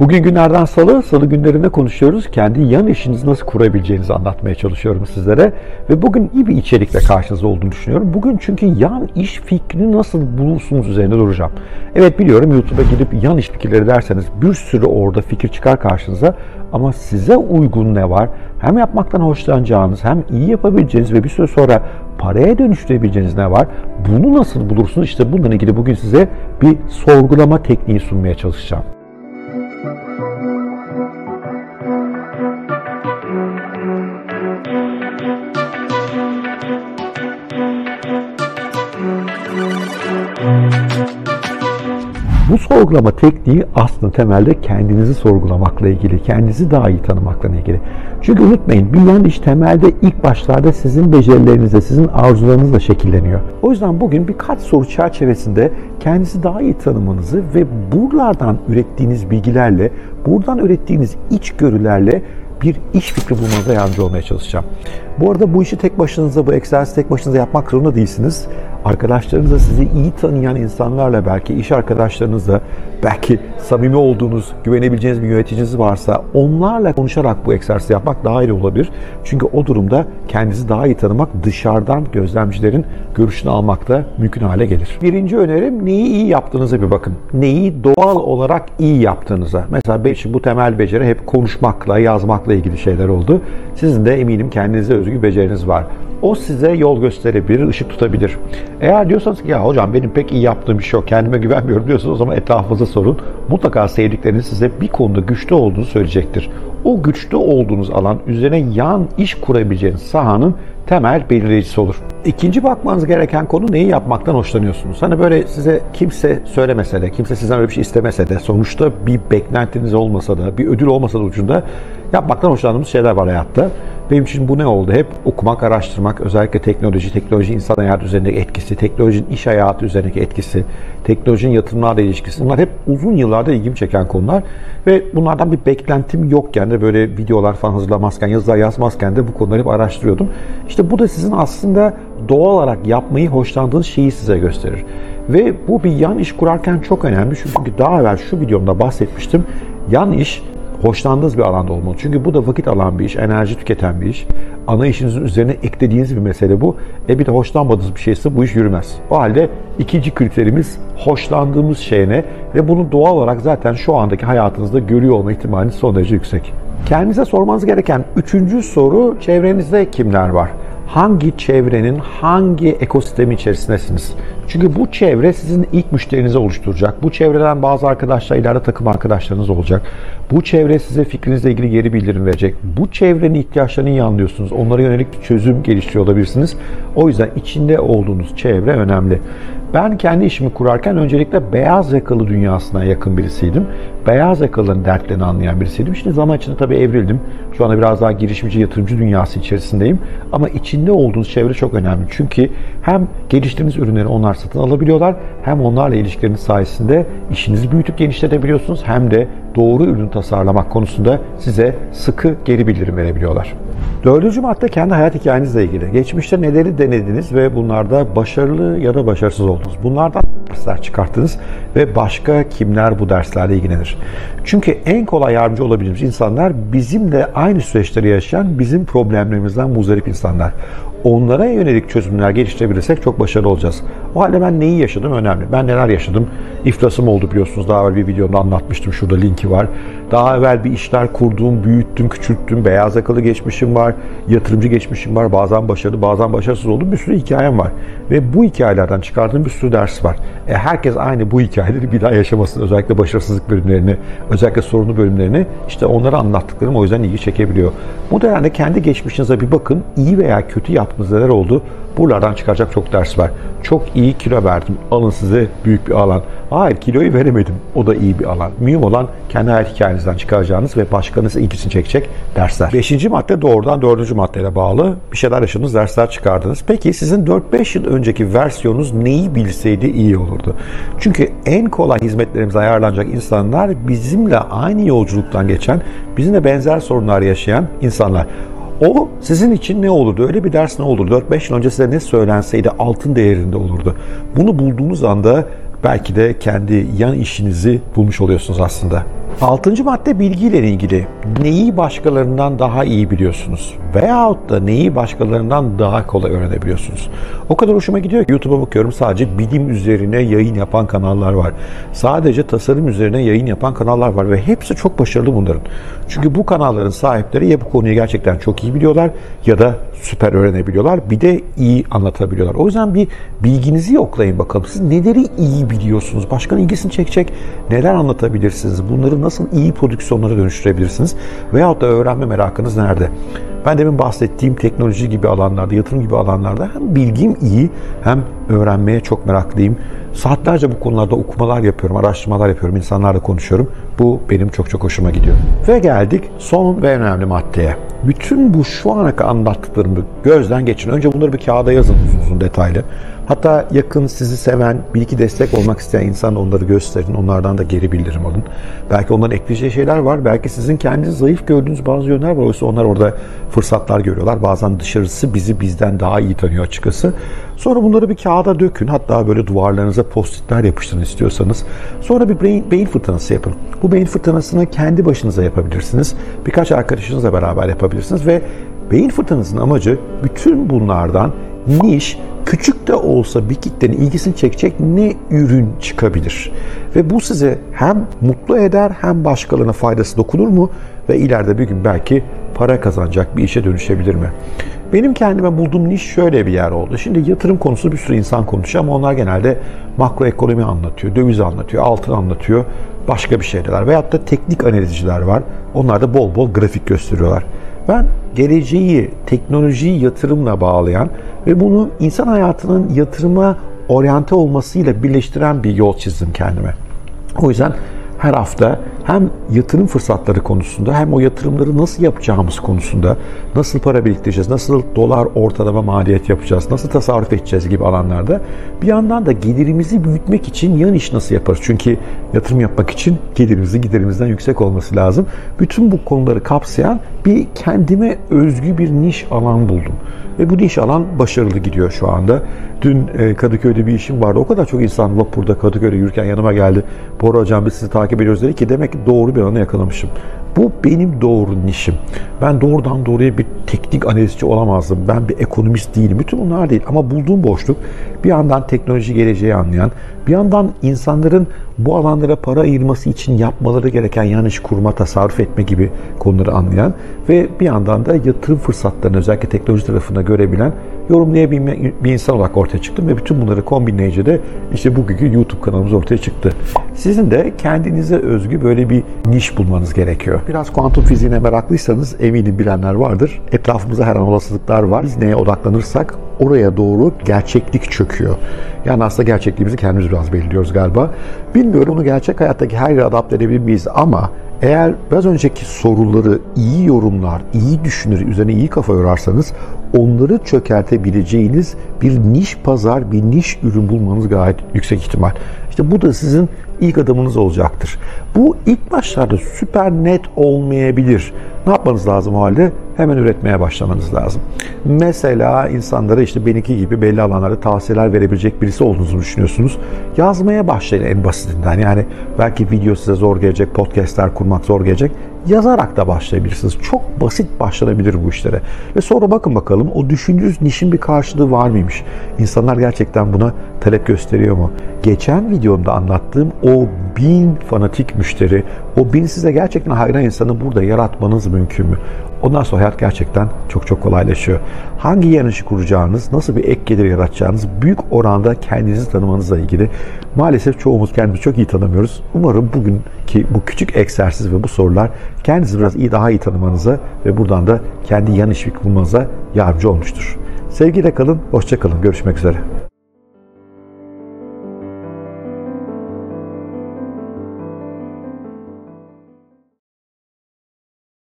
Bugün günlerden salı, salı günlerinde konuşuyoruz. Kendi yan işinizi nasıl kurabileceğinizi anlatmaya çalışıyorum sizlere. Ve bugün iyi bir içerikle karşınızda olduğunu düşünüyorum. Bugün çünkü yan iş fikrini nasıl bulursunuz üzerine duracağım. Evet biliyorum YouTube'a gidip yan iş fikirleri derseniz bir sürü orada fikir çıkar karşınıza. Ama size uygun ne var? Hem yapmaktan hoşlanacağınız hem iyi yapabileceğiniz ve bir süre sonra paraya dönüştürebileceğiniz ne var? Bunu nasıl bulursunuz? İşte bununla ilgili bugün size bir sorgulama tekniği sunmaya çalışacağım. Bu sorgulama tekniği aslında temelde kendinizi sorgulamakla ilgili, kendinizi daha iyi tanımakla ilgili. Çünkü unutmayın bir yan iş temelde ilk başlarda sizin becerilerinizle, sizin arzularınızla şekilleniyor. O yüzden bugün birkaç soru çerçevesinde kendinizi daha iyi tanımanızı ve buralardan ürettiğiniz bilgilerle, buradan ürettiğiniz içgörülerle bir iş fikri bulmanıza yardımcı olmaya çalışacağım. Bu arada bu işi tek başınıza, bu egzersizi tek başınıza yapmak zorunda değilsiniz. Arkadaşlarınızla sizi iyi tanıyan insanlarla belki iş arkadaşlarınızla belki samimi olduğunuz, güvenebileceğiniz bir yöneticiniz varsa onlarla konuşarak bu egzersizi yapmak daha iyi olabilir. Çünkü o durumda kendinizi daha iyi tanımak dışarıdan gözlemcilerin görüşünü almak da mümkün hale gelir. Birinci önerim neyi iyi yaptığınıza bir bakın. Neyi doğal olarak iyi yaptığınıza. Mesela benim için bu temel beceri hep konuşmakla, yazmakla ilgili şeyler oldu. Sizin de eminim kendinize özgü beceriniz var. O size yol gösterebilir, ışık tutabilir. Eğer diyorsanız ki ya hocam benim pek iyi yaptığım bir şey yok, kendime güvenmiyorum diyorsanız o zaman etrafınıza sorun. Mutlaka sevdikleriniz size bir konuda güçlü olduğunu söyleyecektir. O güçlü olduğunuz alan üzerine yan iş kurabileceğiniz sahanın temel belirleyicisi olur. İkinci bakmanız gereken konu neyi yapmaktan hoşlanıyorsunuz? Hani böyle size kimse söylemese de, kimse sizden öyle bir şey istemese de, sonuçta bir beklentiniz olmasa da, bir ödül olmasa da ucunda yapmaktan hoşlandığımız şeyler var hayatta. Benim için bu ne oldu? Hep okumak, araştırmak, özellikle teknoloji, teknoloji insan hayatı üzerindeki etkisi, teknolojinin iş hayatı üzerindeki etkisi, teknolojinin yatırımlarla ilişkisi. Bunlar hep uzun yıllarda ilgimi çeken konular ve bunlardan bir beklentim yokken de böyle videolar falan hazırlamazken, yazılar yazmazken de bu konuları hep araştırıyordum. İşte bu da sizin aslında doğal olarak yapmayı hoşlandığınız şeyi size gösterir. Ve bu bir yan iş kurarken çok önemli. Çünkü daha evvel şu videomda bahsetmiştim. Yan iş hoşlandığınız bir alanda olmalı. Çünkü bu da vakit alan bir iş, enerji tüketen bir iş. Ana işinizin üzerine eklediğiniz bir mesele bu. E bir de hoşlanmadığınız bir şeyse bu iş yürümez. O halde ikinci kriterimiz hoşlandığımız şey ne? Ve bunu doğal olarak zaten şu andaki hayatınızda görüyor olma ihtimaliniz son derece yüksek. Kendinize sormanız gereken üçüncü soru çevrenizde kimler var? Hangi çevrenin hangi ekosistemi içerisindesiniz? Çünkü bu çevre sizin ilk müşterinizi oluşturacak. Bu çevreden bazı arkadaşlar ileride takım arkadaşlarınız olacak. Bu çevre size fikrinizle ilgili geri bildirim verecek. Bu çevrenin ihtiyaçlarını iyi anlıyorsunuz. Onlara yönelik bir çözüm geliştiriyor olabilirsiniz. O yüzden içinde olduğunuz çevre önemli. Ben kendi işimi kurarken öncelikle beyaz yakalı dünyasına yakın birisiydim. Beyaz yakalıların dertlerini anlayan birisiydim. Şimdi zaman içinde tabii evrildim. Şu anda biraz daha girişimci, yatırımcı dünyası içerisindeyim. Ama içinde olduğunuz çevre çok önemli. Çünkü hem geliştirdiğiniz ürünleri onlar satın alabiliyorlar hem onlarla ilişkileriniz sayesinde işinizi büyütüp genişletebiliyorsunuz hem de doğru ürün tasarlamak konusunda size sıkı geri bildirim verebiliyorlar. Dördüncü madde kendi hayat hikayenizle ilgili. Geçmişte neleri denediniz ve bunlarda başarılı ya da başarısız oldunuz. Bunlardan dersler çıkarttınız ve başka kimler bu derslerle ilgilenir. Çünkü en kolay yardımcı olabileceğimiz insanlar bizimle aynı süreçleri yaşayan, bizim problemlerimizden muzdarip insanlar onlara yönelik çözümler geliştirebilirsek çok başarılı olacağız. O halde ben neyi yaşadım önemli. Ben neler yaşadım? İflasım oldu biliyorsunuz. Daha evvel bir videomda anlatmıştım. Şurada linki var. Daha evvel bir işler kurduğum, büyüttüm, küçülttüm. Beyaz yakalı geçmişim var. Yatırımcı geçmişim var. Bazen başarılı, bazen başarısız oldum. Bir sürü hikayem var. Ve bu hikayelerden çıkardığım bir sürü ders var. E, herkes aynı bu hikayeleri bir daha yaşamasın. Özellikle başarısızlık bölümlerini, özellikle sorunlu bölümlerini işte onları anlattıklarım o yüzden ilgi çekebiliyor. Bu dönemde kendi geçmişinize bir bakın. İyi veya kötü yaptığınız neler oldu? Buralardan çıkacak çok ders var. Çok iyi kilo verdim. Alın size büyük bir alan. Hayır kiloyu veremedim. O da iyi bir alan. Mühim olan kendi hayat hikayenizden çıkaracağınız ve başkanınızı ilgisini çekecek dersler. Beşinci madde doğrudan dördüncü maddeyle bağlı. Bir şeyler yaşadınız, dersler çıkardınız. Peki sizin 4-5 yıl önceki versiyonunuz neyi bilseydi iyi olurdu? Çünkü en kolay hizmetlerimize ayarlanacak insanlar bizimle aynı yolculuktan geçen, bizimle benzer sorunlar yaşayan insanlar. O sizin için ne olurdu? Öyle bir ders ne olurdu? 4-5 yıl önce size ne söylenseydi altın değerinde olurdu. Bunu bulduğunuz anda belki de kendi yan işinizi bulmuş oluyorsunuz aslında. Altıncı madde bilgiyle ilgili. Neyi başkalarından daha iyi biliyorsunuz? Veyahut da neyi başkalarından daha kolay öğrenebiliyorsunuz? O kadar hoşuma gidiyor ki YouTube'a bakıyorum sadece bilim üzerine yayın yapan kanallar var. Sadece tasarım üzerine yayın yapan kanallar var ve hepsi çok başarılı bunların. Çünkü bu kanalların sahipleri ya bu konuyu gerçekten çok iyi biliyorlar ya da süper öğrenebiliyorlar. Bir de iyi anlatabiliyorlar. O yüzden bir bilginizi yoklayın bakalım. Siz neleri iyi biliyorsunuz? Başkanın ilgisini çekecek neler anlatabilirsiniz? Bunları nasıl iyi prodüksiyonlara dönüştürebilirsiniz? Veyahut da öğrenme merakınız nerede? Ben demin bahsettiğim teknoloji gibi alanlarda, yatırım gibi alanlarda hem bilgim iyi hem öğrenmeye çok meraklıyım. Saatlerce bu konularda okumalar yapıyorum, araştırmalar yapıyorum, insanlarla konuşuyorum. Bu benim çok çok hoşuma gidiyor. Ve geldik son ve önemli maddeye. Bütün bu şu ana kadar anlattıklarımı gözden geçirin. Önce bunları bir kağıda yazın uzun uzun detaylı. Hatta yakın sizi seven, bir iki destek olmak isteyen insan onları gösterin. Onlardan da geri bildirim alın. Belki onların ekleyeceği şeyler var. Belki sizin kendiniz zayıf gördüğünüz bazı yönler var. Oysa onlar orada fırsatlar görüyorlar. Bazen dışarısı bizi bizden daha iyi tanıyor açıkçası. Sonra bunları bir kağıda dökün. Hatta böyle duvarlarınıza postitler yapıştırın istiyorsanız. Sonra bir beyin, beyin fırtınası yapın. Bu beyin fırtınasını kendi başınıza yapabilirsiniz. Birkaç arkadaşınızla beraber yapabilirsiniz ve beyin fırtınasının amacı bütün bunlardan niş, küçük de olsa bir kitlenin ilgisini çekecek ne ürün çıkabilir? Ve bu size hem mutlu eder hem başkalarına faydası dokunur mu? Ve ileride bir gün belki para kazanacak bir işe dönüşebilir mi? Benim kendime bulduğum niş şöyle bir yer oldu. Şimdi yatırım konusu bir sürü insan konuşuyor ama onlar genelde makroekonomi anlatıyor, döviz anlatıyor, altın anlatıyor, başka bir şeyler. Veyahut da teknik analizciler var. Onlar da bol bol grafik gösteriyorlar. Ben geleceği teknolojiyi yatırımla bağlayan ve bunu insan hayatının yatırıma oryante olmasıyla birleştiren bir yol çizdim kendime. O yüzden her hafta hem yatırım fırsatları konusunda hem o yatırımları nasıl yapacağımız konusunda nasıl para biriktireceğiz, nasıl dolar ortalama maliyet yapacağız, nasıl tasarruf edeceğiz gibi alanlarda bir yandan da gelirimizi büyütmek için yan iş nasıl yaparız? Çünkü yatırım yapmak için gelirimizin giderimizden yüksek olması lazım. Bütün bu konuları kapsayan bir kendime özgü bir niş alan buldum. Ve bu niş alan başarılı gidiyor şu anda. Dün e, Kadıköy'de bir işim vardı. O kadar çok insan vapurda Kadıköy'de yürürken yanıma geldi. Bora hocam biz sizi takip ediyoruz dedi ki demek ki doğru bir alanı yakalamışım. Bu benim doğru nişim. Ben doğrudan doğruya bir teknik analizci olamazdım. Ben bir ekonomist değilim. Bütün bunlar değil. Ama bulduğum boşluk bir yandan teknoloji geleceği anlayan, bir yandan insanların bu alanlara para ayırması için yapmaları gereken yanlış kurma, tasarruf etme gibi konuları anlayan ve bir yandan da yatırım fırsatlarını özellikle teknoloji tarafında görebilen yorumlayabilme bir insan olarak ortaya çıktım ve bütün bunları kombinleyince de işte bugünkü YouTube kanalımız ortaya çıktı. Sizin de kendinize özgü böyle bir niş bulmanız gerekiyor. Biraz kuantum fiziğine meraklıysanız eminim bilenler vardır. Etrafımızda her an olasılıklar var. Biz neye odaklanırsak oraya doğru gerçeklik çöküyor. Yani aslında gerçekliğimizi kendimiz biraz belirliyoruz galiba. Bilmiyorum onu gerçek hayattaki her yere adapte edebilir miyiz ama eğer biraz önceki soruları iyi yorumlar, iyi düşünür, üzerine iyi kafa yorarsanız onları çökertebileceğiniz bir niş pazar, bir niş ürün bulmanız gayet yüksek ihtimal. İşte bu da sizin ilk adımınız olacaktır. Bu ilk başlarda süper net olmayabilir. Ne yapmanız lazım o halde? Hemen üretmeye başlamanız lazım. Mesela insanlara işte benimki gibi belli alanlarda tavsiyeler verebilecek birisi olduğunuzu düşünüyorsunuz. Yazmaya başlayın en basitinden. Yani belki video size zor gelecek, podcastler kurmak zor gelecek. Yazarak da başlayabilirsiniz. Çok basit başlanabilir bu işlere. Ve sonra bakın bakalım o düşündüğünüz nişin bir karşılığı var mıymış? İnsanlar gerçekten buna talep gösteriyor mu? Geçen videomda anlattığım o bin fanatik müşteri, o bin size gerçekten hayran insanı burada yaratmanız mümkün mü? Ondan sonra hayat gerçekten çok çok kolaylaşıyor. Hangi yanlışı kuracağınız, nasıl bir ek gelir yaratacağınız büyük oranda kendinizi tanımanızla ilgili. Maalesef çoğumuz kendimizi çok iyi tanımıyoruz. Umarım bugünkü bu küçük egzersiz ve bu sorular kendinizi biraz iyi daha iyi tanımanıza ve buradan da kendi yan iş bulmanıza yardımcı olmuştur. Sevgiyle kalın, hoşça kalın. Görüşmek üzere.